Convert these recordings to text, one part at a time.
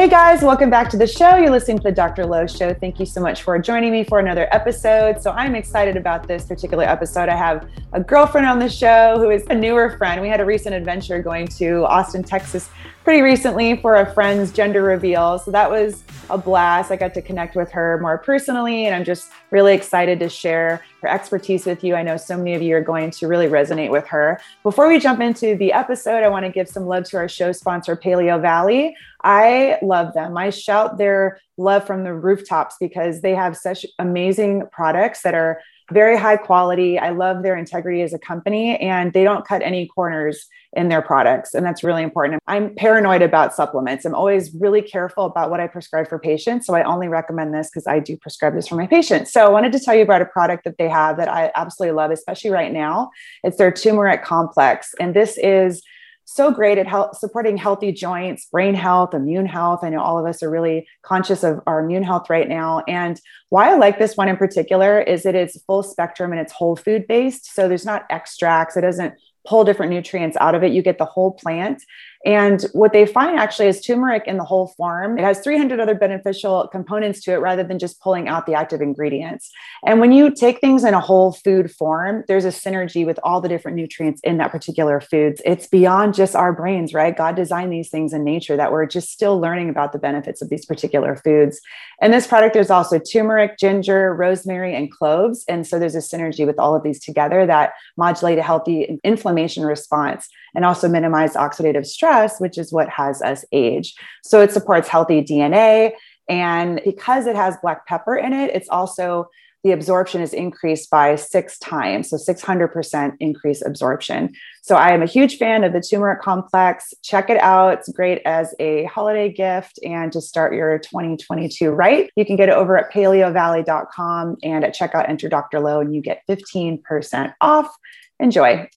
Hey guys, welcome back to the show. You're listening to the Dr. Lowe Show. Thank you so much for joining me for another episode. So, I'm excited about this particular episode. I have a girlfriend on the show who is a newer friend. We had a recent adventure going to Austin, Texas pretty recently for a friend's gender reveal. So, that was a blast. I got to connect with her more personally, and I'm just really excited to share her expertise with you. I know so many of you are going to really resonate with her. Before we jump into the episode, I want to give some love to our show sponsor, Paleo Valley. I love them. I shout their love from the rooftops because they have such amazing products that are very high quality. I love their integrity as a company and they don't cut any corners in their products. And that's really important. I'm paranoid about supplements. I'm always really careful about what I prescribe for patients. So I only recommend this because I do prescribe this for my patients. So I wanted to tell you about a product that they have that I absolutely love, especially right now. It's their turmeric complex. And this is so great at help supporting healthy joints, brain health, immune health. I know all of us are really conscious of our immune health right now. And why I like this one in particular is that it's full spectrum and it's whole food based. So there's not extracts. It doesn't pull different nutrients out of it. You get the whole plant. And what they find actually is turmeric in the whole form. It has 300 other beneficial components to it rather than just pulling out the active ingredients. And when you take things in a whole food form, there's a synergy with all the different nutrients in that particular foods. It's beyond just our brains, right? God designed these things in nature that we're just still learning about the benefits of these particular foods. And this product, there's also turmeric, ginger, rosemary, and cloves. And so there's a synergy with all of these together that modulate a healthy inflammation response and also minimize oxidative stress, which is what has us age. So it supports healthy DNA. And because it has black pepper in it, it's also the absorption is increased by six times. So 600% increase absorption. So I am a huge fan of the turmeric complex. Check it out. It's great as a holiday gift and to start your 2022 right. You can get it over at paleovalley.com and at checkout enter Dr. Lowe and you get 15% off. Enjoy.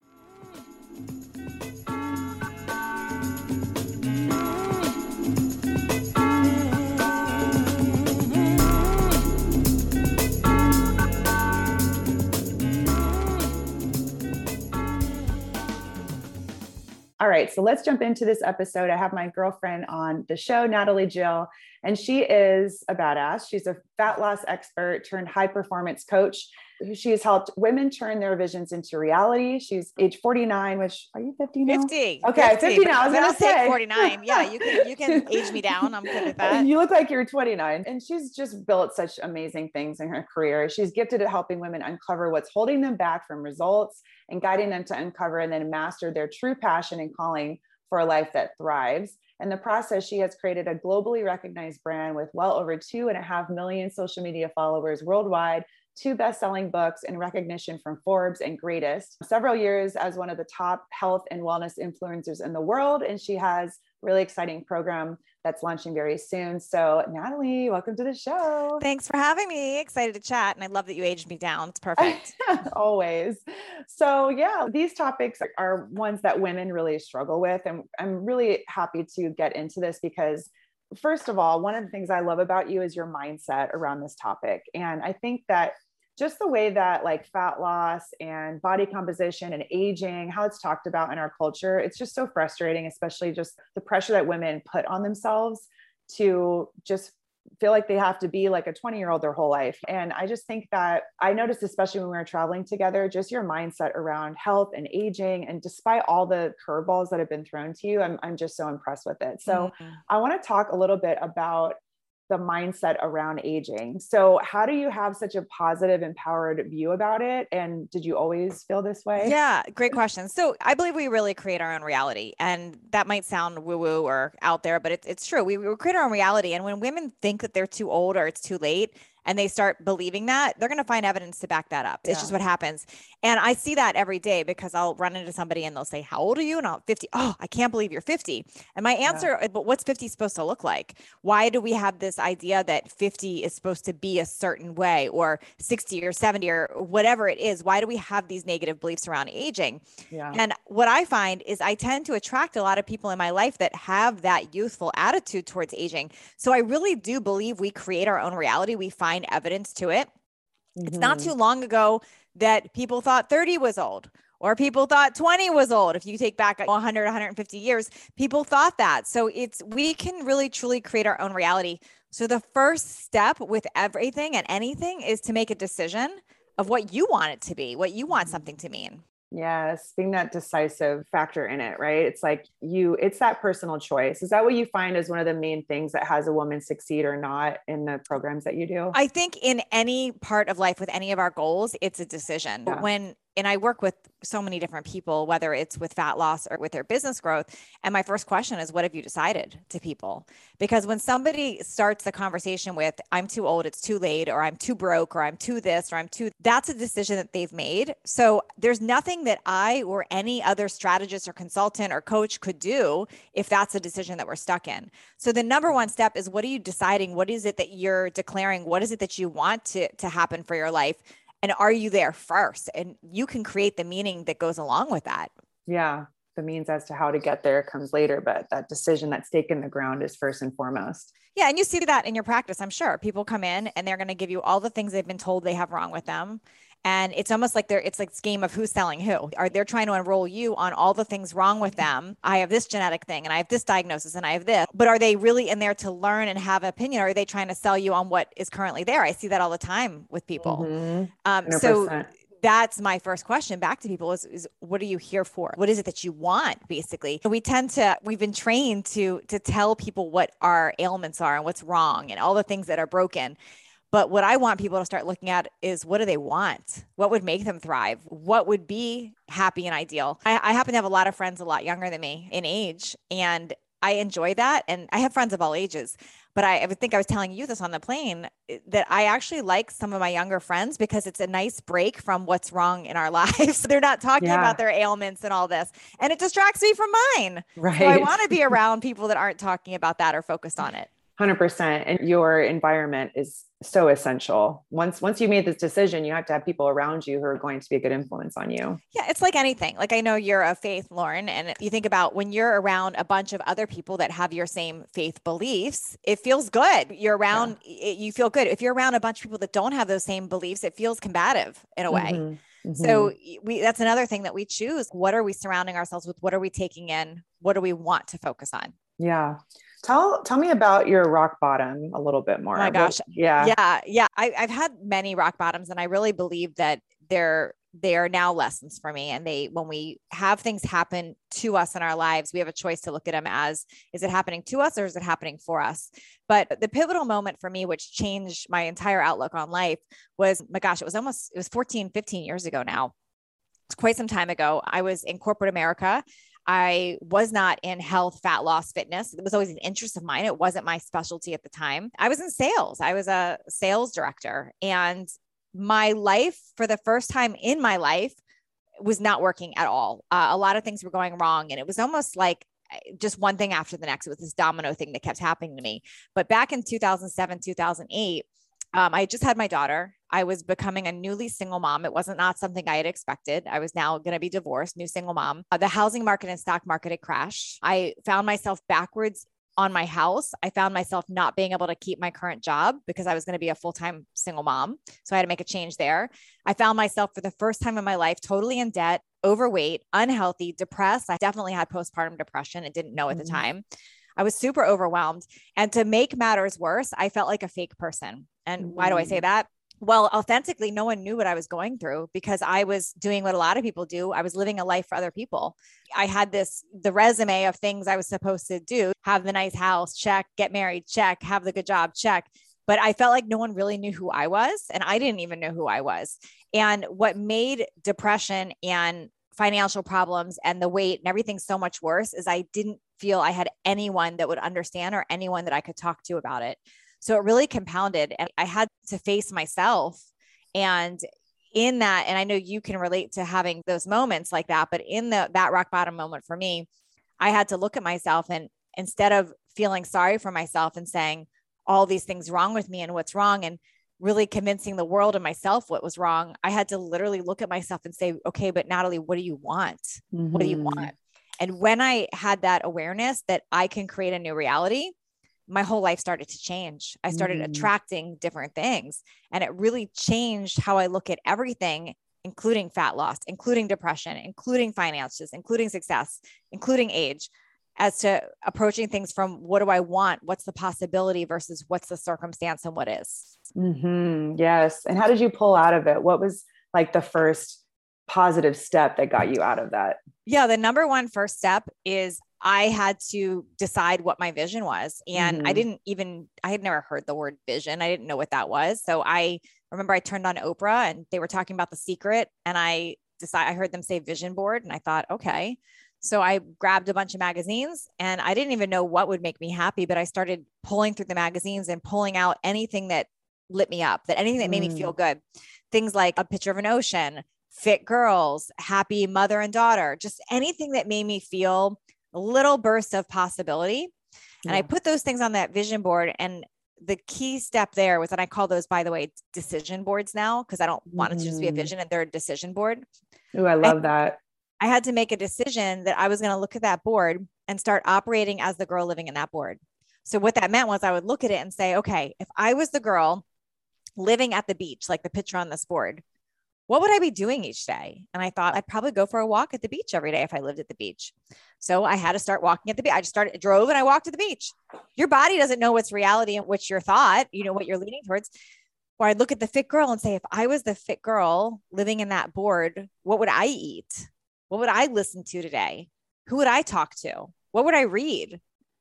All right, so let's jump into this episode. I have my girlfriend on the show, Natalie Jill, and she is a badass. She's a fat loss expert turned high performance coach. She has helped women turn their visions into reality. She's age 49, which are you 50 now? 50. Okay, 50, 50 now. I was gonna say 49. Yeah, you can you can age me down. I'm good with that. You look like you're 29. And she's just built such amazing things in her career. She's gifted at helping women uncover what's holding them back from results and guiding them to uncover and then master their true passion and calling for a life that thrives. In the process, she has created a globally recognized brand with well over two and a half million social media followers worldwide, two best selling books, and recognition from Forbes and Greatist, Several years as one of the top health and wellness influencers in the world. And she has really exciting program that's launching very soon. So, Natalie, welcome to the show. Thanks for having me. Excited to chat. And I love that you aged me down. It's perfect. Always. So, yeah, these topics are ones that women really struggle with. And I'm really happy to get into this because, first of all, one of the things I love about you is your mindset around this topic. And I think that just the way that like fat loss and body composition and aging how it's talked about in our culture it's just so frustrating especially just the pressure that women put on themselves to just feel like they have to be like a 20 year old their whole life and i just think that i noticed especially when we were traveling together just your mindset around health and aging and despite all the curveballs that have been thrown to you i'm, I'm just so impressed with it so mm-hmm. i want to talk a little bit about the mindset around aging. So, how do you have such a positive, empowered view about it? And did you always feel this way? Yeah, great question. So, I believe we really create our own reality. And that might sound woo woo or out there, but it's, it's true. We, we create our own reality. And when women think that they're too old or it's too late, and they start believing that, they're going to find evidence to back that up. It's Yeah. just what happens. And I see that every day because I'll run into somebody and they'll say, How old are you? And I'll 50. Oh, I can't believe you're 50. And my answer, "Uh, but what's 50 supposed to look like? Why do we have this idea that 50 is supposed to be a certain way or 60 or 70 or whatever it is? Why do we have these negative beliefs around aging? Yeah. And what I find is I tend to attract a lot of people in my life that have that youthful attitude towards aging. So I really do believe we create our own reality. We find evidence to it. It's not Mhm. too long ago that people thought 30 was old or people thought 20 was old. If you take back 100, 150 years, people thought that. So it's, we can really truly create our own reality. So the first step with everything and anything is to make a decision of what you want it to be, what you want something to mean. Yes, being that decisive factor in it, right? It's like you, it's that personal choice. Is that what you find as one of the main things that has a woman succeed or not in the programs that you do? I think in any part of life with any of our goals, it's a decision. Yeah. When and I work with so many different people, whether it's with fat loss or with their business growth. And my first question is, what have you decided to people? Because when somebody starts the conversation with, I'm too old, it's too late, or I'm too broke, or I'm too this, or I'm too, that's a decision that they've made. So there's nothing that I or any other strategist or consultant or coach could do if that's a decision that we're stuck in. So the number one step is what are you deciding? What is it that you're declaring? What is it that you want to, to happen for your life? And are you there first? And you can create the meaning that goes along with that. Yeah. The means as to how to get there comes later, but that decision, that stake in the ground is first and foremost. Yeah. And you see that in your practice, I'm sure. People come in and they're going to give you all the things they've been told they have wrong with them. And it's almost like they're, it's like this game of who's selling who. Are they're trying to enroll you on all the things wrong with them? I have this genetic thing and I have this diagnosis and I have this. But are they really in there to learn and have an opinion? Or are they trying to sell you on what is currently there? I see that all the time with people. Mhm. Um, so that's my first question back to people is, is what are you here for what is it that you want basically we tend to we've been trained to to tell people what our ailments are and what's wrong and all the things that are broken but what i want people to start looking at is what do they want what would make them thrive what would be happy and ideal i, I happen to have a lot of friends a lot younger than me in age and i enjoy that and i have friends of all ages but I, I would think I was telling you this on the plane eh, that I actually like some of my younger friends because it's a nice break from what's wrong in our lives. They're not talking Yeah. about their ailments and all this, and it distracts me from mine. Right. So I want to be around people that aren't talking about that or focused on it. 100% and your environment is so essential once once you made this decision you have to have people around you who are going to be a good influence on you Yeah, it's like anything. Like I know you're a faith, Lauren, and you think about when you're around a bunch of other people that have your same faith beliefs, it feels good. You're around, it, you feel good. If you're around a bunch of people that don't have those same beliefs, it feels combative in a way. Mhm. Mhm. So we that's another thing that we choose. What are we surrounding ourselves with? What are we taking in? What do we want to focus on? Yeah tell tell me about your rock bottom a little bit more oh my What- gosh. yeah Yeah, yeah. I, I've had many rock bottoms, and I really believe that they're they are now lessons for me. And they when we have things happen to us in our lives, we have a choice to look at them as is it happening to us or is it happening for us? But the pivotal moment for me, which changed my entire outlook on life, was my gosh, it was almost it was 14, 15 years ago now. It's quite some time ago. I was in corporate America. I was not in health, fat loss, fitness. It was always an interest of mine. It wasn't my specialty at the time. I was in sales. I was a sales director. And my life, for the first time in my life, was not working at all. Uh, a lot of things were going wrong. And it was almost like eh, just one thing after the next. It was this domino thing that kept happening to me. But back in 2007, 2008, um, I just had my daughter. I was becoming a newly single mom. It wasn't not something I had expected. I was now going to be divorced, new single mom. Uh, the housing market and stock market had crashed. I found myself backwards on my house. I found myself not being able to keep my current job because I was going to be a full time single mom. So I had to make a change there. I found myself for the first time in my life totally in debt, overweight, unhealthy, depressed. I definitely had postpartum depression and didn't know at the Mhm. time. I was super overwhelmed. And to make matters worse, I felt like a fake person. And why do I say that? Well, authentically, no one knew what I was going through because I was doing what a lot of people do. I was living a life for other people. I had this, the resume of things I was supposed to do have the nice house, check, get married, check, have the good job, check. But I felt like no one really knew who I was. And I didn't even know who I was. And what made depression and financial problems and the weight and everything so much worse is I didn't feel I had anyone that would understand or anyone that I could talk to about it. So it really compounded. And I had to face myself. And in that, and I know you can relate to having those moments like that, but in the that rock bottom moment for me, I had to look at myself and instead of feeling sorry for myself and saying all these things wrong with me and what's wrong and really convincing the world and myself what was wrong, I had to literally look at myself and say, okay, but Natalie, what do you want? Mm-hmm. What do you mm-hmm. want? And when I had that awareness that I can create a new reality, my whole life started to change. I started mm. attracting different things. And it really changed how I look at everything, including fat loss, including depression, including finances, including success, including age, as to approaching things from what do I want? What's the possibility versus what's the circumstance and what is? Mm-hmm. Yes. And how did you pull out of it? What was like the first positive step that got you out of that? Yeah, the number one first step is I had to decide what my vision was. And mm-hmm. I didn't even, I had never heard the word vision. I didn't know what that was. So I remember I turned on Oprah and they were talking about the secret. And I decided, I heard them say vision board. And I thought, okay. So I grabbed a bunch of magazines and I didn't even know what would make me happy, but I started pulling through the magazines and pulling out anything that lit me up, that anything that made me feel mm. good. Things like a picture of an ocean, fit girls, happy mother and daughter, just anything that made me feel a little burst of possibility. Yeah. And I put those things on that vision board. And the key step there was, and I call those, by the way, decision boards now, because I don't want it to just be a mm. vision and they're a decision board. Oh, I love I, that. I had to make a decision that I was going to look at that board and start operating as the girl living in that board. So what that meant was I would look at it and say, okay, if I was the girl living at the beach, like the picture on this board, what would I be doing each day? And I thought I'd probably go for a walk at the beach every day if I lived at the beach. So I had to start walking at the beach. I just started, drove and I walked to the beach. Your body doesn't know what's reality and what's your thought, you know, what you're leaning towards. Or I'd look at the fit girl and say, if I was the fit girl living in that board, what would I eat? What would I listen to today? Who would I talk to? What would I read?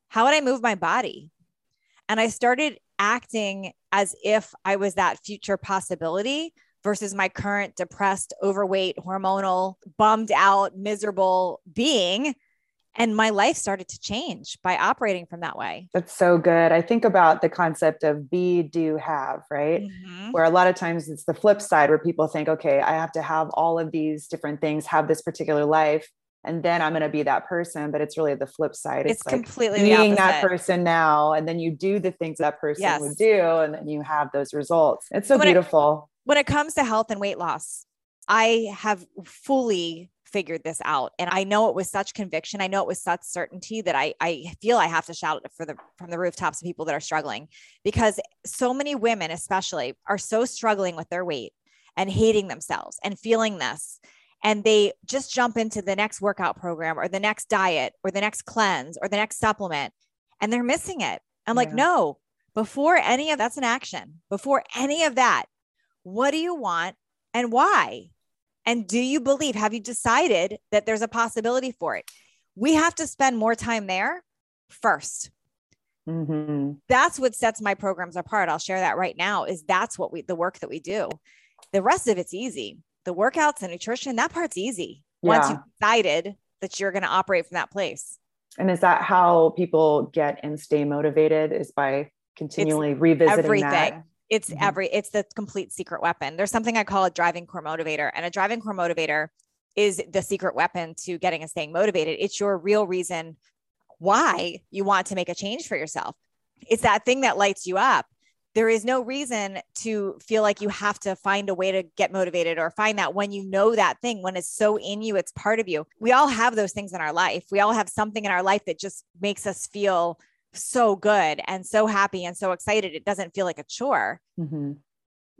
How would I move my body? And I started acting as if I was that future possibility versus my current depressed, overweight, hormonal, bummed out, miserable being. And my life started to change by operating from that way. That's so good. I think about the concept of be, do, have, right? Mm-hmm. Where a lot of times it's the flip side where people think, okay, I have to have all of these different things, have this particular life and then I'm going to be that person. But it's really the flip side. It's, it's like completely being that person now, and then you do the things that person yes. would do, and then you have those results. It's so when beautiful when it comes to health and weight loss, I have fully figured this out and i know it with such conviction. I know it with such certainty that i i feel i have to shout it for the from the rooftops of people that are struggling because so many women especially are so struggling with their weight and hating themselves and feeling this and they just jump into the next workout program or the next diet or the next cleanse or the next supplement and they're missing it. I'm yeah. like no before any of that's an action. Before any of that what do you want and why? And do you believe, have you decided that there's a possibility for it? We have to spend more time there 1st mm-hmm. That's what sets my programs apart. I'll share that right now is that's what we, the work that we do. The rest of it's easy. The workouts and nutrition, that part's easy. Yeah. Once you've decided that you're going to operate from that place. And is that how people get and stay motivated is by continually it's revisiting everything. that? It's mm-hmm. every it's the complete secret weapon. There's something i call a driving core motivator and a driving core motivator is the secret weapon to getting and staying motivated. It's your real reason why you want to make a change for yourself. It's that thing that lights you up. There is no reason to feel like you have to find a way to get motivated or find that when you know that thing when it's so in you it's part of you. We all have those things in our life. We all have something in our life that just makes us feel so good and so happy and so excited. It doesn't feel like a chore. Mm-hmm.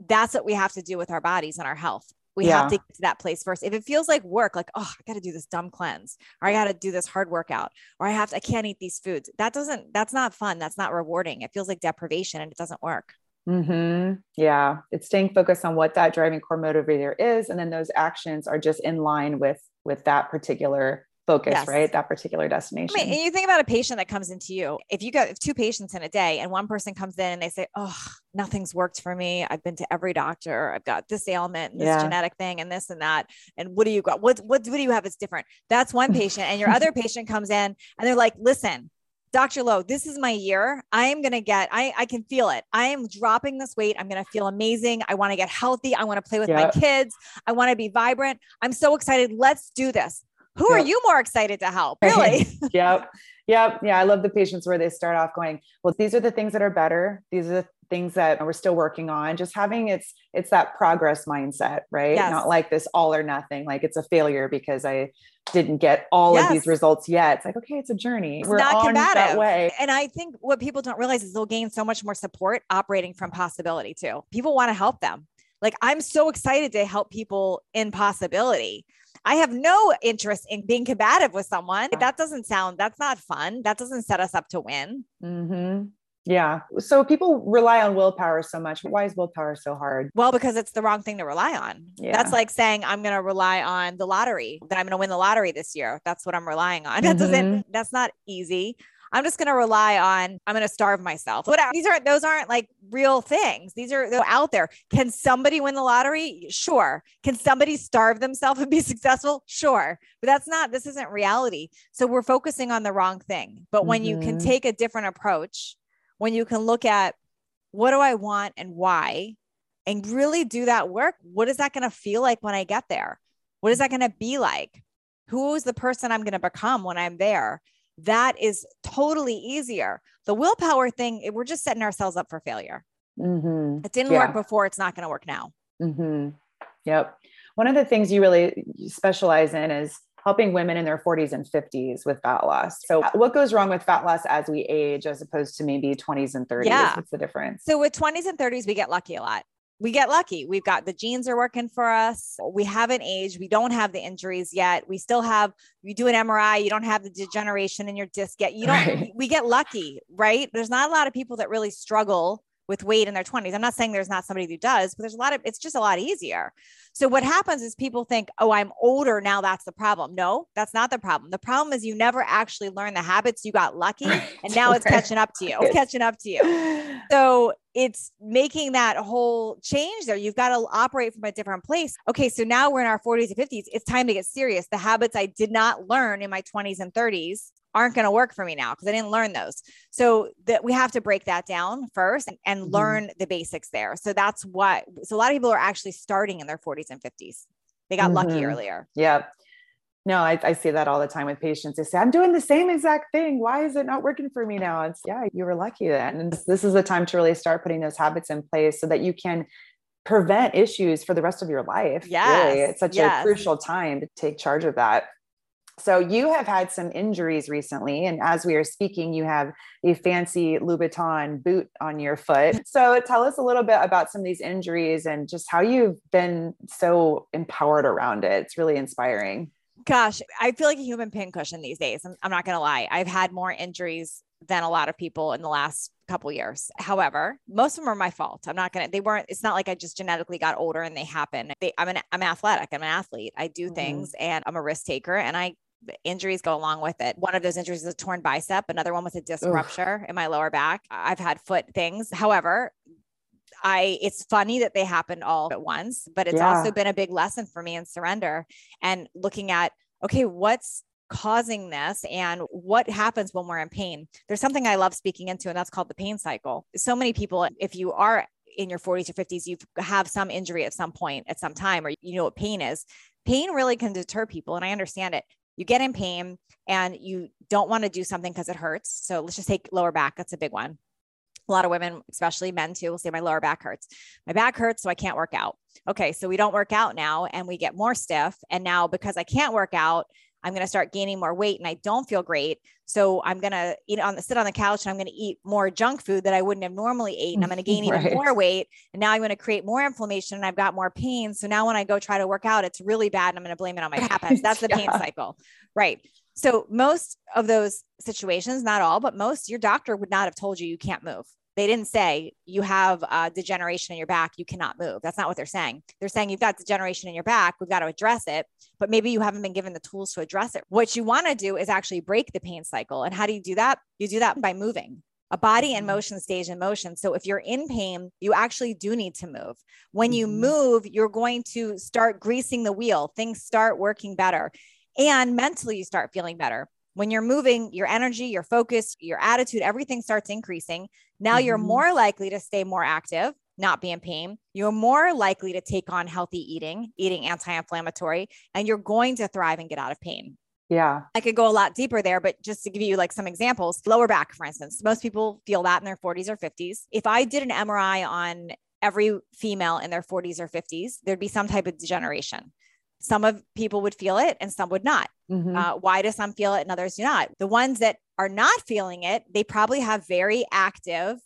That's what we have to do with our bodies and our health. We yeah. have to get to that place first. If it feels like work, like, oh, I got to do this dumb cleanse, or I got to do this hard workout, or I have to, I can't eat these foods. That doesn't, that's not fun. That's not rewarding. It feels like deprivation and it doesn't work. Mm-hmm. Yeah. It's staying focused on what that driving core motivator is. And then those actions are just in line with, with that particular focus, yes. right? That particular destination. I mean, and you think about a patient that comes into you. If you got two patients in a day and one person comes in and they say, Oh, nothing's worked for me. I've been to every doctor. I've got this ailment, and this yeah. genetic thing, and this and that. And what do you got? What, what, what do you have? It's different. That's one patient. And your other patient comes in and they're like, Listen, Dr. Lowe, this is my year. I am going to get, I, I can feel it. I am dropping this weight. I'm going to feel amazing. I want to get healthy. I want to play with my kids. I want to be vibrant. I'm so excited. Let's do this. Who yep. are you more excited to help? Really? yep. Yep. Yeah. I love the patients where they start off going, well, these are the things that are better. These are the things that we're still working on. Just having it's, it's that progress mindset, right? Yes. Not like this all or nothing, like it's a failure because I didn't get all yes. of these results yet. It's like, okay, it's a journey. It's We're not on combative. that way. And I think what people don't realize is they'll gain so much more support operating from possibility too. People want to help them. Like I'm so excited to help people in possibility. I have no interest in being combative with someone. That doesn't sound, that's not fun. That doesn't set us up to win. Mm-hmm. Yeah. So people rely on willpower so much. Why is willpower so hard? Well, because it's the wrong thing to rely on. Yeah. That's like saying I'm going to rely on the lottery, that I'm going to win the lottery this year. That's what I'm relying on. That doesn't, mm-hmm. that's not easy. I'm just going to rely on, I'm going to starve myself. Whatever. These aren't, those aren't like real things. These are out there. Can somebody win the lottery? Sure. Can somebody starve themselves and be successful? Sure. But that's not, this isn't reality. So we're focusing on the wrong thing. But when mm-hmm. you can mm-hmm. take a different approach, when you can look at what do I want and why, and really do that work, what is that going to feel like when I get there? What is that going to be like? Who is the person I'm going to become when I'm there? That is totally easier. The willpower thing, we're just setting ourselves up for failure. Mm-hmm. It didn't yeah. work before. It's not going to work now. Mm-hmm. Yep. One of the things you really specialize in is helping women in their 40s and 50s with fat loss. So, what goes wrong with fat loss as we age, as opposed to maybe 20s and 30s? Yeah. What's the difference? So, with 20s and 30s, we get lucky a lot we get lucky. We've got the genes are working for us. We haven't aged. We don't have the injuries yet. We still have, you do an MRI, you don't have the degeneration in your disc yet. You don't, right. we get lucky, right? There's not a lot of people that really struggle with weight in their 20s. I'm not saying there's not somebody who does, but there's a lot of it's just a lot easier. So what happens is people think, "Oh, I'm older now that's the problem." No, that's not the problem. The problem is you never actually learn the habits. You got lucky and now it's catching up to you. It's catching up to you. So it's making that whole change there. You've got to operate from a different place. Okay, so now we're in our 40s and 50s. It's time to get serious. The habits I did not learn in my 20s and 30s aren't going to work for me now because I didn't learn those. So that we have to break that down first and, and mm-hmm. learn the basics there. So that's what so a lot of people are actually starting in their 40s and 50s. They got mm-hmm. lucky earlier. Yeah. No, I, I see that all the time with patients. They say, I'm doing the same exact thing. Why is it not working for me now? It's yeah, you were lucky then. And this is the time to really start putting those habits in place so that you can prevent issues for the rest of your life. Yeah, really. It's such yes. a crucial time to take charge of that. So you have had some injuries recently, and as we are speaking, you have a fancy Louboutin boot on your foot. So tell us a little bit about some of these injuries and just how you've been so empowered around it. It's really inspiring. Gosh, I feel like a human pincushion these days. I'm, I'm not going to lie. I've had more injuries than a lot of people in the last couple years. However, most of them are my fault. I'm not going to, they weren't, it's not like I just genetically got older and they happen. They, I'm an, I'm athletic. I'm an athlete. I do mm-hmm. things and I'm a risk taker and I injuries go along with it. One of those injuries is a torn bicep, another one was a disc Oof. rupture in my lower back. I've had foot things. However, I it's funny that they happened all at once, but it's yeah. also been a big lesson for me in surrender and looking at okay, what's causing this and what happens when we're in pain. There's something I love speaking into and that's called the pain cycle. So many people if you are in your 40s or 50s you have some injury at some point at some time or you know what pain is pain really can deter people and i understand it you get in pain and you don't want to do something because it hurts. So let's just take lower back. That's a big one. A lot of women, especially men too, will say my lower back hurts. My back hurts, so I can't work out. Okay, so we don't work out now and we get more stiff. And now because I can't work out, I'm going to start gaining more weight and I don't feel great. So I'm going to eat on the sit on the couch and I'm going to eat more junk food that I wouldn't have normally ate. And I'm going to gain right. even more weight. And now I'm going to create more inflammation and I've got more pain. So now when I go try to work out, it's really bad. And I'm going to blame it on my habits. That's the yeah. pain cycle. Right. So most of those situations, not all, but most, your doctor would not have told you you can't move. They didn't say you have a degeneration in your back, you cannot move. That's not what they're saying. They're saying you've got degeneration in your back, we've got to address it, but maybe you haven't been given the tools to address it. What you want to do is actually break the pain cycle. And how do you do that? You do that by moving. A body in mm-hmm. motion stays in motion. So if you're in pain, you actually do need to move. When you mm-hmm. move, you're going to start greasing the wheel. Things start working better and mentally you start feeling better When you're moving, your energy, your focus, your attitude, everything starts increasing. Now mm-hmm. you're more likely to stay more active, not be in pain. You're more likely to take on healthy eating, eating anti inflammatory, and you're going to thrive and get out of pain. Yeah. I could go a lot deeper there, but just to give you like some examples, lower back, for instance, most people feel that in their 40s or 50s. If I did an MRI on every female in their 40s or 50s, there'd be some type of degeneration. Some of people would feel it and some would not. Mm-hmm. Uh, why do some feel it and others do not? The ones that are not feeling it, they probably have very active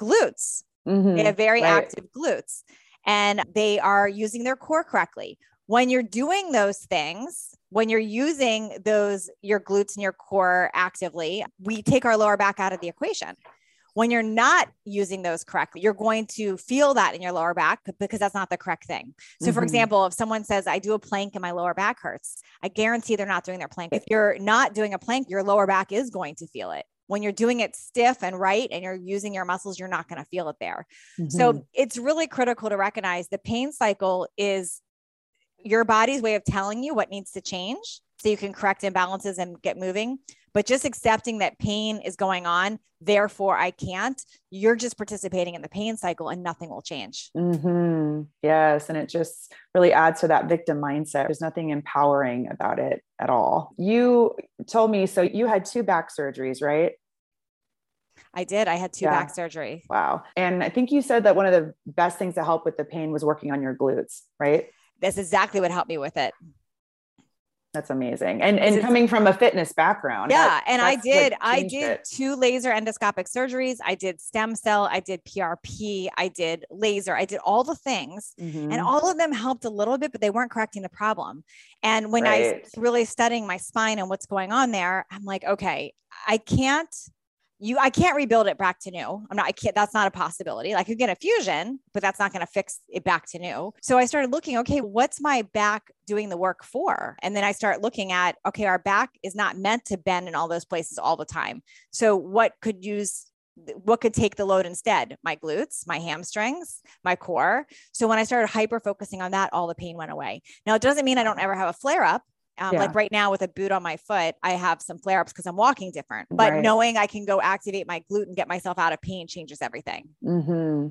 glutes. Mm-hmm. They have very right. active glutes and they are using their core correctly. When you're doing those things, when you're using those your glutes and your core actively, we take our lower back out of the equation. When you're not using those correctly, you're going to feel that in your lower back because that's not the correct thing. So, mm-hmm. for example, if someone says, I do a plank and my lower back hurts, I guarantee they're not doing their plank. If you're not doing a plank, your lower back is going to feel it. When you're doing it stiff and right and you're using your muscles, you're not going to feel it there. Mm-hmm. So, it's really critical to recognize the pain cycle is your body's way of telling you what needs to change so you can correct imbalances and get moving. But just accepting that pain is going on, therefore I can't, you're just participating in the pain cycle and nothing will change. Mm-hmm. Yes. And it just really adds to that victim mindset. There's nothing empowering about it at all. You told me, so you had two back surgeries, right? I did. I had two yeah. back surgery. Wow. And I think you said that one of the best things to help with the pain was working on your glutes, right? that's exactly what helped me with it. That's amazing. And and coming from a fitness background. Yeah. That, and I did, I did it. two laser endoscopic surgeries. I did stem cell, I did PRP, I did laser, I did all the things. Mm-hmm. And all of them helped a little bit, but they weren't correcting the problem. And when right. I was really studying my spine and what's going on there, I'm like, okay, I can't you I can't rebuild it back to new. I'm not I can't that's not a possibility. Like you get a fusion, but that's not going to fix it back to new. So I started looking, okay, what's my back doing the work for? And then I start looking at okay, our back is not meant to bend in all those places all the time. So what could use what could take the load instead? My glutes, my hamstrings, my core. So when I started hyper focusing on that, all the pain went away. Now it doesn't mean I don't ever have a flare up um, yeah. Like right now with a boot on my foot, I have some flare ups because I'm walking different. But right. knowing I can go activate my glute and get myself out of pain changes everything. Mm-hmm.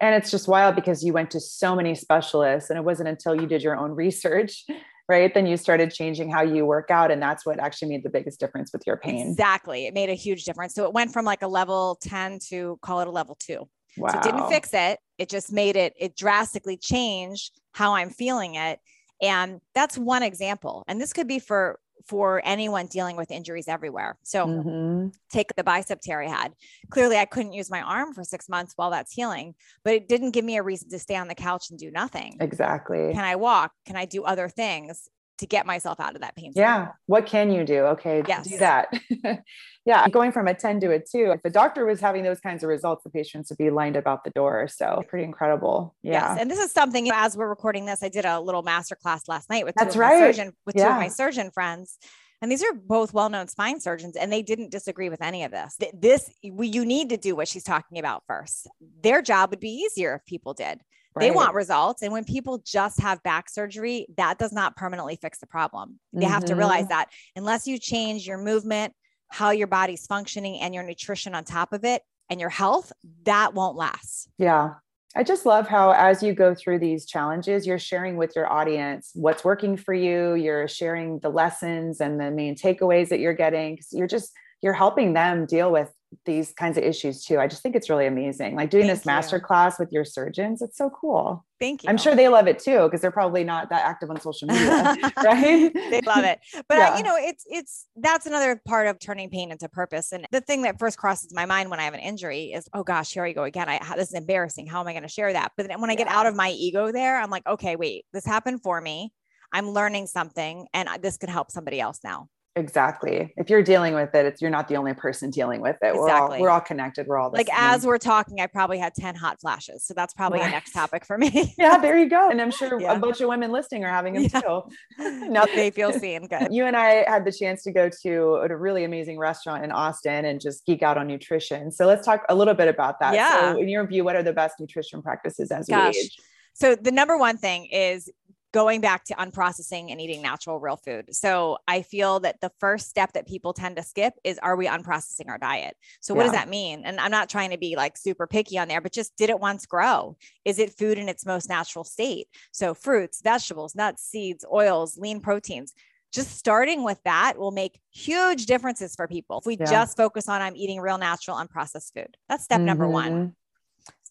And it's just wild because you went to so many specialists, and it wasn't until you did your own research. Right. Then you started changing how you work out. And that's what actually made the biggest difference with your pain. Exactly. It made a huge difference. So it went from like a level 10 to call it a level two. Wow. So it didn't fix it. It just made it, it drastically changed how I'm feeling it and that's one example. And this could be for for anyone dealing with injuries everywhere. So mm-hmm. take the bicep tear I had. Clearly I couldn't use my arm for 6 months while that's healing, but it didn't give me a reason to stay on the couch and do nothing. Exactly. Can I walk? Can I do other things? To get myself out of that pain. Yeah. What can you do? Okay. Yes. Do that. yeah. Going from a 10 to a two, if the doctor was having those kinds of results, the patients would be lined up out the door. So pretty incredible. Yeah. Yes. And this is something, as we're recording this, I did a little master class last night with, That's right. surgeon, with yeah. two of my surgeon friends. And these are both well-known spine surgeons, and they didn't disagree with any of this. This we, you need to do what she's talking about first. Their job would be easier if people did. Right. They want results. And when people just have back surgery, that does not permanently fix the problem. They mm-hmm. have to realize mm-hmm. that unless you change your movement, how your body's functioning, and your nutrition on top of it, and your health, that won't last. Yeah. I just love how, as you go through these challenges, you're sharing with your audience what's working for you. You're sharing the lessons and the main takeaways that you're getting. You're just, you're helping them deal with these kinds of issues too. I just think it's really amazing. Like doing Thank this master class with your surgeons, it's so cool. Thank you. I'm sure they love it too because they're probably not that active on social media, right? they love it. But yeah. I, you know, it's it's that's another part of turning pain into purpose. And the thing that first crosses my mind when I have an injury is, oh gosh, here I go again. I this is embarrassing. How am I going to share that? But then when I get out of my ego there, I'm like, okay, wait, this happened for me. I'm learning something, and this could help somebody else now. Exactly. If you're dealing with it, it's you're not the only person dealing with it. Exactly. We're all we're all connected. We're all like same. as we're talking, I probably had 10 hot flashes. So that's probably right. the next topic for me. yeah, there you go. And I'm sure yeah. a bunch of women listening are having them yeah. too. now they feel seen. Good. You and I had the chance to go to a really amazing restaurant in Austin and just geek out on nutrition. So let's talk a little bit about that. Yeah. So in your view, what are the best nutrition practices as Gosh. we age? So the number one thing is going back to unprocessing and eating natural real food. So I feel that the first step that people tend to skip is are we unprocessing our diet? So what yeah. does that mean? And I'm not trying to be like super picky on there, but just did it once grow? Is it food in its most natural state? So fruits, vegetables, nuts, seeds, oils, lean proteins. Just starting with that will make huge differences for people. If we yeah. just focus on I'm eating real natural unprocessed food. That's step mm-hmm. number 1.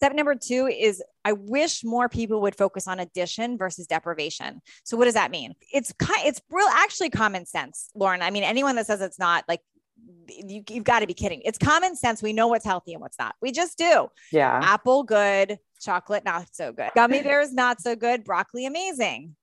Step number two is I wish more people would focus on addition versus deprivation. So what does that mean? It's kind, it's real actually common sense, Lauren. I mean, anyone that says it's not like you, have got to be kidding. It's common sense. We know what's healthy and what's not. We just do. Yeah. Apple good, chocolate not so good. Gummy bears not so good, broccoli amazing.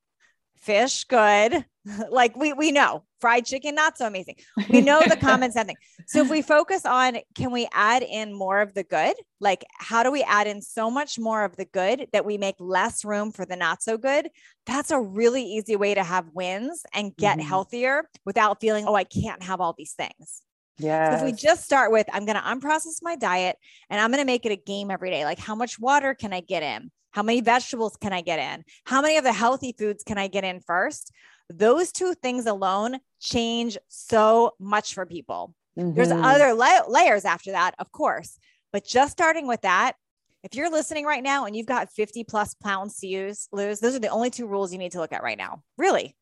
Fish good. like we we know fried chicken not so amazing. We know the common sense thing. So if we focus on can we add in more of the good? Like how do we add in so much more of the good that we make less room for the not so good? That's a really easy way to have wins and get mm-hmm. healthier without feeling oh I can't have all these things. Yeah. So if we just start with I'm going to unprocess my diet and I'm going to make it a game every day. Like how much water can I get in? How many vegetables can I get in? How many of the healthy foods can I get in first? Those two things alone change so much for people. Mm-hmm. There's other la- layers after that, of course, but just starting with that, if you're listening right now and you've got 50 plus pounds to use, lose, those are the only two rules you need to look at right now. Really.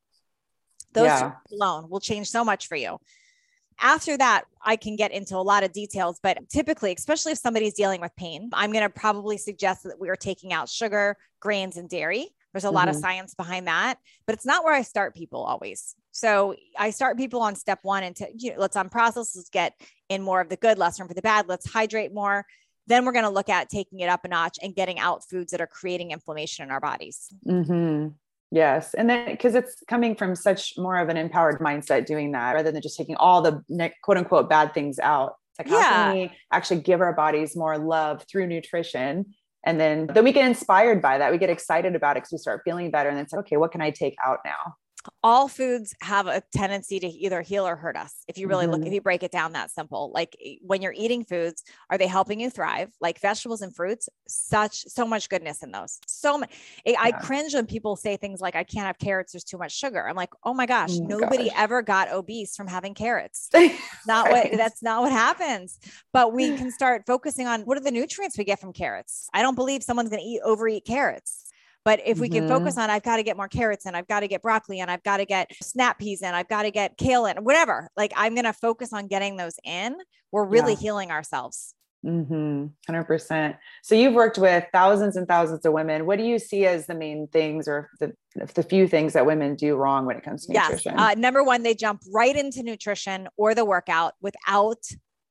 Those yeah. alone will change so much for you. After that, I can get into a lot of details, but typically, especially if somebody's dealing with pain, I'm going to probably suggest that we are taking out sugar, grains, and dairy. There's a mm-hmm. lot of mm-hmm. science behind that, but it's not where I start people always. So I start people on step one and to, you know, let's unprocess, let's get in more of the good, less room for the bad, let's hydrate more. Then we're going to look at taking it up a notch and getting out foods that are creating inflammation in our bodies. Mm-hmm. Yes. And then because it's coming from such more of an empowered mindset doing that rather than just taking all the quote unquote bad things out. It's like, how yeah. can we actually give our bodies more love through nutrition? And then, then we get inspired by that. We get excited about it because we start feeling better. And then like, okay, what can I take out now? All foods have a tendency to either heal or hurt us if you really mm-hmm. look if you break it down that simple like when you're eating foods are they helping you thrive like vegetables and fruits such so much goodness in those so much yeah. i cringe when people say things like i can't have carrots there's too much sugar i'm like oh my gosh oh nobody gosh. ever got obese from having carrots not right. what that's not what happens but we can start focusing on what are the nutrients we get from carrots i don't believe someone's going to eat overeat carrots but if we mm-hmm. can focus on, I've got to get more carrots and I've got to get broccoli and I've got to get snap peas and I've got to get kale and whatever, like I'm going to focus on getting those in. We're really yeah. healing ourselves. Mm-hmm. 100%. So you've worked with thousands and thousands of women. What do you see as the main things or the, the few things that women do wrong when it comes to nutrition? Yes. Uh, number one, they jump right into nutrition or the workout without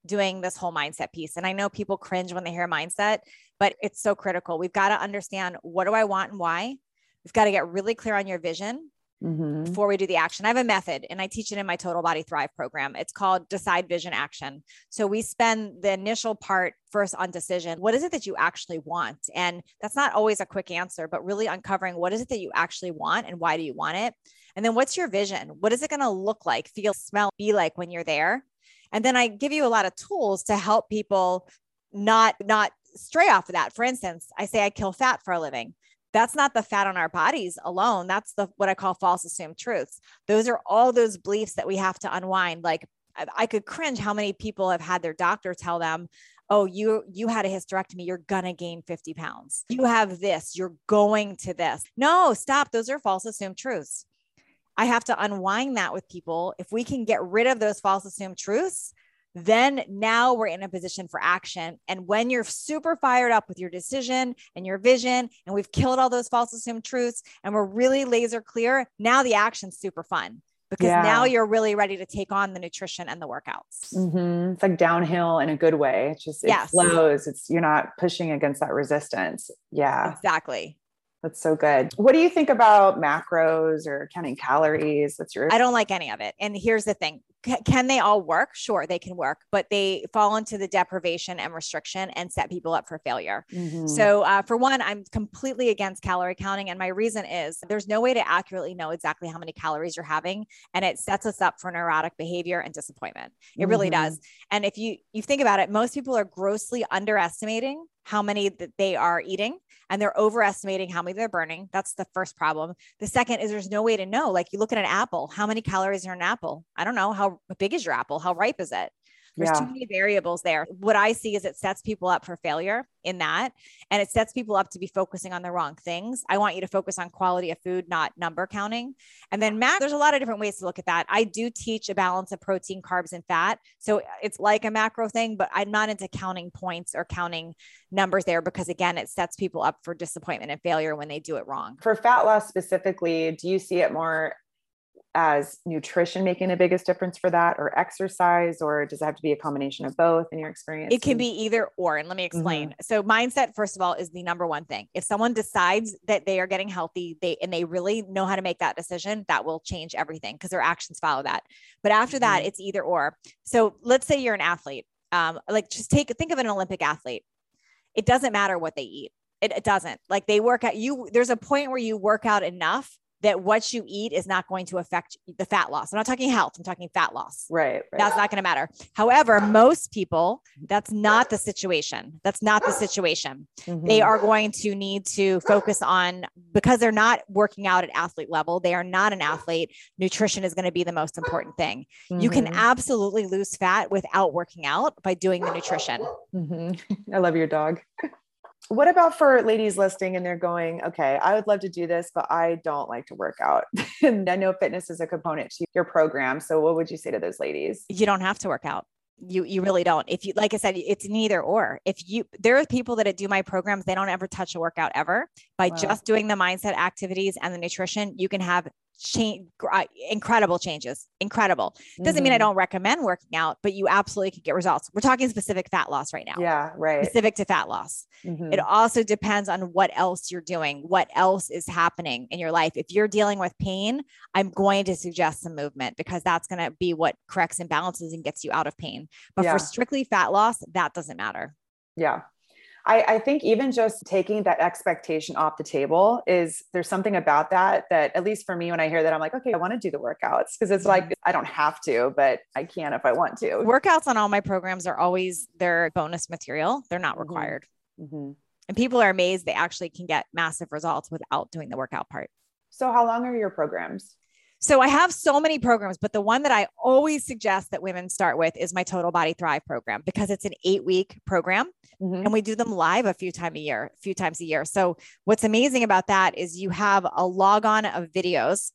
doing this whole mindset piece. And I know people cringe when they hear mindset, but it's so critical. We've got to understand what do I want and why. We've got to get really clear on your vision mm-hmm. before we do the action. I have a method and I teach it in my Total Body Thrive program. It's called Decide Vision Action. So we spend the initial part first on decision. What is it that you actually want? And that's not always a quick answer, but really uncovering what is it that you actually want and why do you want it? And then what's your vision? What is it going to look like, feel, smell, be like when you're there? And then I give you a lot of tools to help people not not stray off of that. For instance, I say I kill fat for a living. That's not the fat on our bodies alone. That's the what I call false assumed truths. Those are all those beliefs that we have to unwind. Like I, I could cringe how many people have had their doctor tell them, oh you you had a hysterectomy you're gonna gain 50 pounds you have this you're going to this no stop those are false assumed truths i have to unwind that with people if we can get rid of those false assumed truths then now we're in a position for action. And when you're super fired up with your decision and your vision, and we've killed all those false assumed truths, and we're really laser clear, now the action's super fun because yeah. now you're really ready to take on the nutrition and the workouts. Mm-hmm. It's like downhill in a good way. It's just it yes. flows. It's you're not pushing against that resistance. Yeah, exactly. That's so good. What do you think about macros or counting calories? What's your I don't like any of it. And here's the thing. C- can they all work? Sure, they can work, but they fall into the deprivation and restriction and set people up for failure. Mm-hmm. So, uh, for one, I'm completely against calorie counting. And my reason is there's no way to accurately know exactly how many calories you're having. And it sets us up for neurotic behavior and disappointment. It mm-hmm. really does. And if you, you think about it, most people are grossly underestimating how many that they are eating and they're overestimating how many they're burning. That's the first problem. The second is there's no way to know. Like you look at an apple, how many calories are in an apple? I don't know. How big is your apple? How ripe is it? There's yeah. too many variables there. What I see is it sets people up for failure in that. And it sets people up to be focusing on the wrong things. I want you to focus on quality of food, not number counting. And then Matt, there's a lot of different ways to look at that. I do teach a balance of protein, carbs, and fat. So it's like a macro thing, but I'm not into counting points or counting numbers there because again, it sets people up for disappointment and failure when they do it wrong. For fat loss specifically, do you see it more as nutrition making the biggest difference for that or exercise or does it have to be a combination of both in your experience? It can be either or and let me explain. Mm-hmm. so mindset first of all is the number one thing. If someone decides that they are getting healthy they and they really know how to make that decision that will change everything because their actions follow that. But after that mm-hmm. it's either or. So let's say you're an athlete um, like just take think of an olympic athlete. It doesn't matter what they eat. It, it doesn't. Like they work out you there's a point where you work out enough that what you eat is not going to affect the fat loss. I'm not talking health, I'm talking fat loss. Right. right. That's not going to matter. However, most people, that's not the situation. That's not the situation. Mm-hmm. They are going to need to focus on because they're not working out at athlete level, they are not an athlete. Nutrition is going to be the most important thing. Mm-hmm. You can mm-hmm. absolutely lose fat without working out by doing the nutrition. Mm-hmm. I love your dog what about for ladies listening and they're going, okay, I would love to do this, but I don't like to work out. and I know fitness is a component to your program. So what would you say to those ladies? You don't have to work out. You you really don't. If you like I said, it's neither or. If you there are people that do my programs, they don't ever touch a workout ever. By wow. just doing the mindset activities and the nutrition, you can have change incredible changes incredible doesn't mm-hmm. mean i mm-hmm. don't recommend working out but you absolutely can get results we're talking specific fat loss right now yeah right specific to fat loss mm-hmm. it also depends on what else you're doing what else is happening in your life if you're dealing with pain i'm going to suggest some movement because that's going to be what corrects imbalances and gets you out of pain but yeah. for strictly fat loss that doesn't matter yeah I, I, think even just taking that expectation off the table is there's something about that that at least for me when I hear that I'm like okay I want to do the workouts because it's like mm-hmm. I don't have to but I can if I want to. Workouts on all my programs are always their bonus material. They're not mm-hmm. required. Mm-hmm. And people are amazed they actually can get massive results without doing the workout part. So how long are your programs? So I have so many programs, but the one that I always suggest that women start with is my Total Body Thrive program because it's an eight week program mm-hmm. and we do them live a few times a year, a few times a year. So what's amazing about that is you have a log on of videos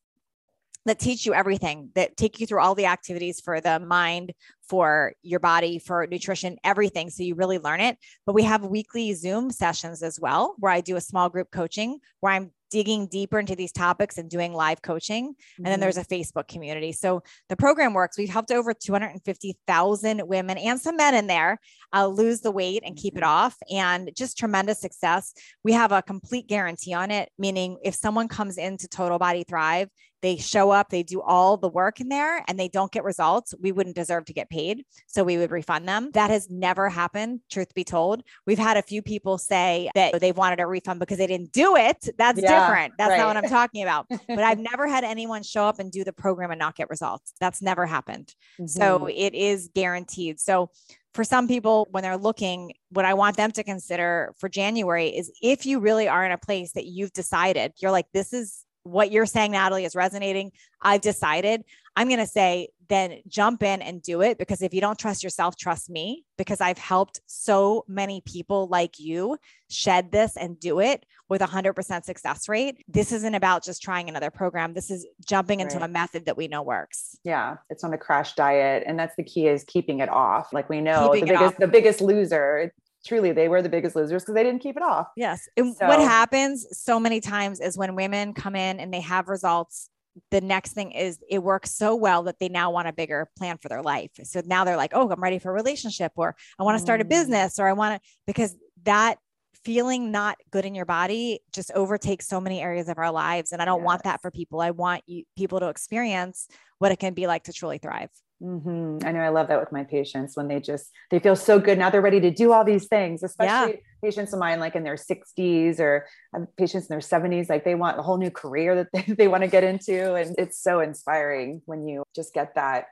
that teach you everything that take you through all the activities for the mind for your body for nutrition everything so you really learn it but we have weekly zoom sessions as well where i do a small group coaching where i'm digging deeper into these topics and doing live coaching. Mm-hmm. And then there's mm-hmm. a Facebook community. So the program works. We've helped over 250,000 women and some men in there uh, lose the weight and keep it mm-hmm. off, and just tremendous success. We have a complete guarantee on it, meaning if someone comes into Total Body Thrive they show up, they do all the work in there and they don't get results, we wouldn't deserve to get paid. So we would refund them. That has never happened, truth be told. We've had a few people say that they've wanted a refund because they didn't do it. That's yeah, different. That's right. not what I'm talking about. but I've never had anyone show up and do the program and not get results. That's never happened. Mm-hmm. So it is guaranteed. So for some people, when they're looking, what I want them to consider for January is if you really are in a place that you've decided, you're like, this is what you're saying, Natalie, is resonating. I've decided I'm going to say, then jump in and do it because if you don't trust yourself, trust me because I've helped so many people like you shed this and do it with 100% success rate. This isn't about just trying another program. This is jumping into right. a method that we know works. Yeah, it's on a crash diet and that's the key is keeping it off. Like we know keeping the biggest the biggest loser truly they were the biggest losers because they didn't keep it off. Yes. And so, what happens so many times is when women come in and they have results, the next thing is it works so well that they now want a bigger plan for their life. So now they're like, oh, I'm ready for a relationship, or I want to start a mm. business, or I want to, because that feeling not good in your body just overtakes so many areas of our lives. And I don't yes. want that for people. I want you people to experience what it can be like to truly thrive. Mm-hmm. I know I love that with my patients when they just they feel so good now they're ready to do all these things, especially yeah. patients of mine like in their 60s or patients in their 70s, like they want a whole new career that they, they want to get into. And it's so inspiring when you just get that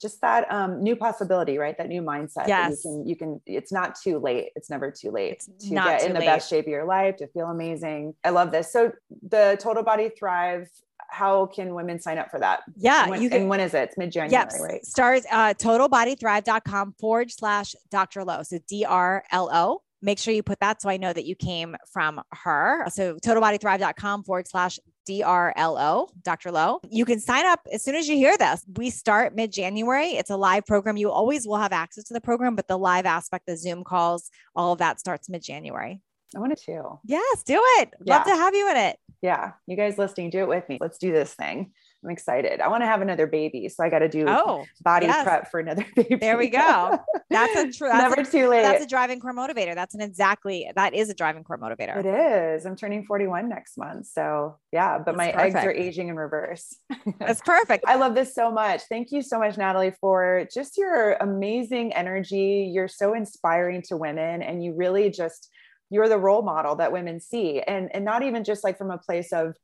just that um, new possibility, right? That new mindset. Yes. You can, you can, it's not too late. It's never too late It's to get in the late. best shape of your life, to feel amazing. I love this. So the Total Body Thrive, how can women sign up for that? Yeah, When- you can. and when is it? It's mid-January, Yep. right? Stars uh, totalbodythrive.com forward slash Dr. Lo. So D R L O. Make sure you put that so I know that you came from her. So totalbodythrive.com forward slash D R L O, Dr. Lo. You can sign up as soon as you hear this. We start mid January. It's a live program. You always will have access to the program, but the live aspect, the Zoom calls, all of that starts mid January. I want to. Too. Yes, do it. Love to have you in it. Yeah. You guys listening, do it with me. Let's do this thing. I'm excited. I want to have another baby. So I got to do Oh, body yes. prep for another baby. there we go. That's a true. That's Never a, too late. that's a driving core motivator. That's an exactly that is a driving core motivator. It is. I'm turning 41 next month. So yeah, but That's my eggs are aging in reverse. That's perfect. I love this so much. Thank you so much, Natalie, for just your amazing energy. You're so inspiring to women and you really just you're the role model that women see. And and not even just like from a place of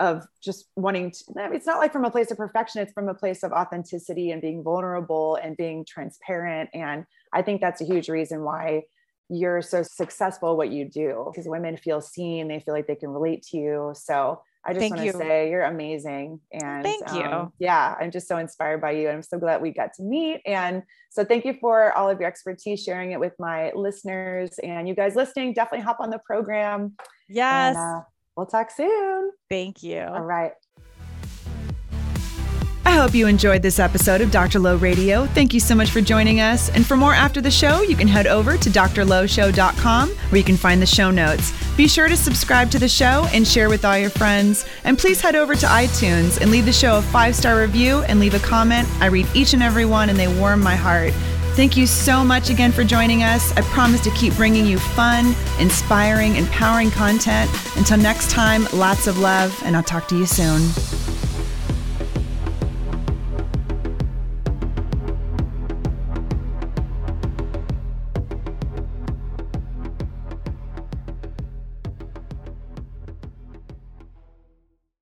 of just wanting to it's not like from a place of perfection it's from a place of authenticity and being vulnerable and being transparent and i think that's a huge reason why you're so successful what you do because women feel seen they feel like they can relate to you so i just want you. to say you're amazing and Thank you. um, yeah i'm just so inspired by you and i'm so glad we got to meet and so thank you for all of your expertise sharing it with my listeners and you guys listening definitely hop on the program Yes. and uh, we'll talk soon Thank you. all right I hope you enjoyed this episode of Dr. Lo Radio. Thank you so much for joining us. And for more after the show, you can head over to drlowshow.com where you can find the show notes. Be sure to subscribe to the show and share with all your friends. And please head over to iTunes and leave the show a five star review and leave a comment. I read each and every one and they warm my heart. Thank you so much again for joining us. I promise to keep bringing you fun, inspiring, empowering content. Until next time, lots of love, and I'll talk to you soon.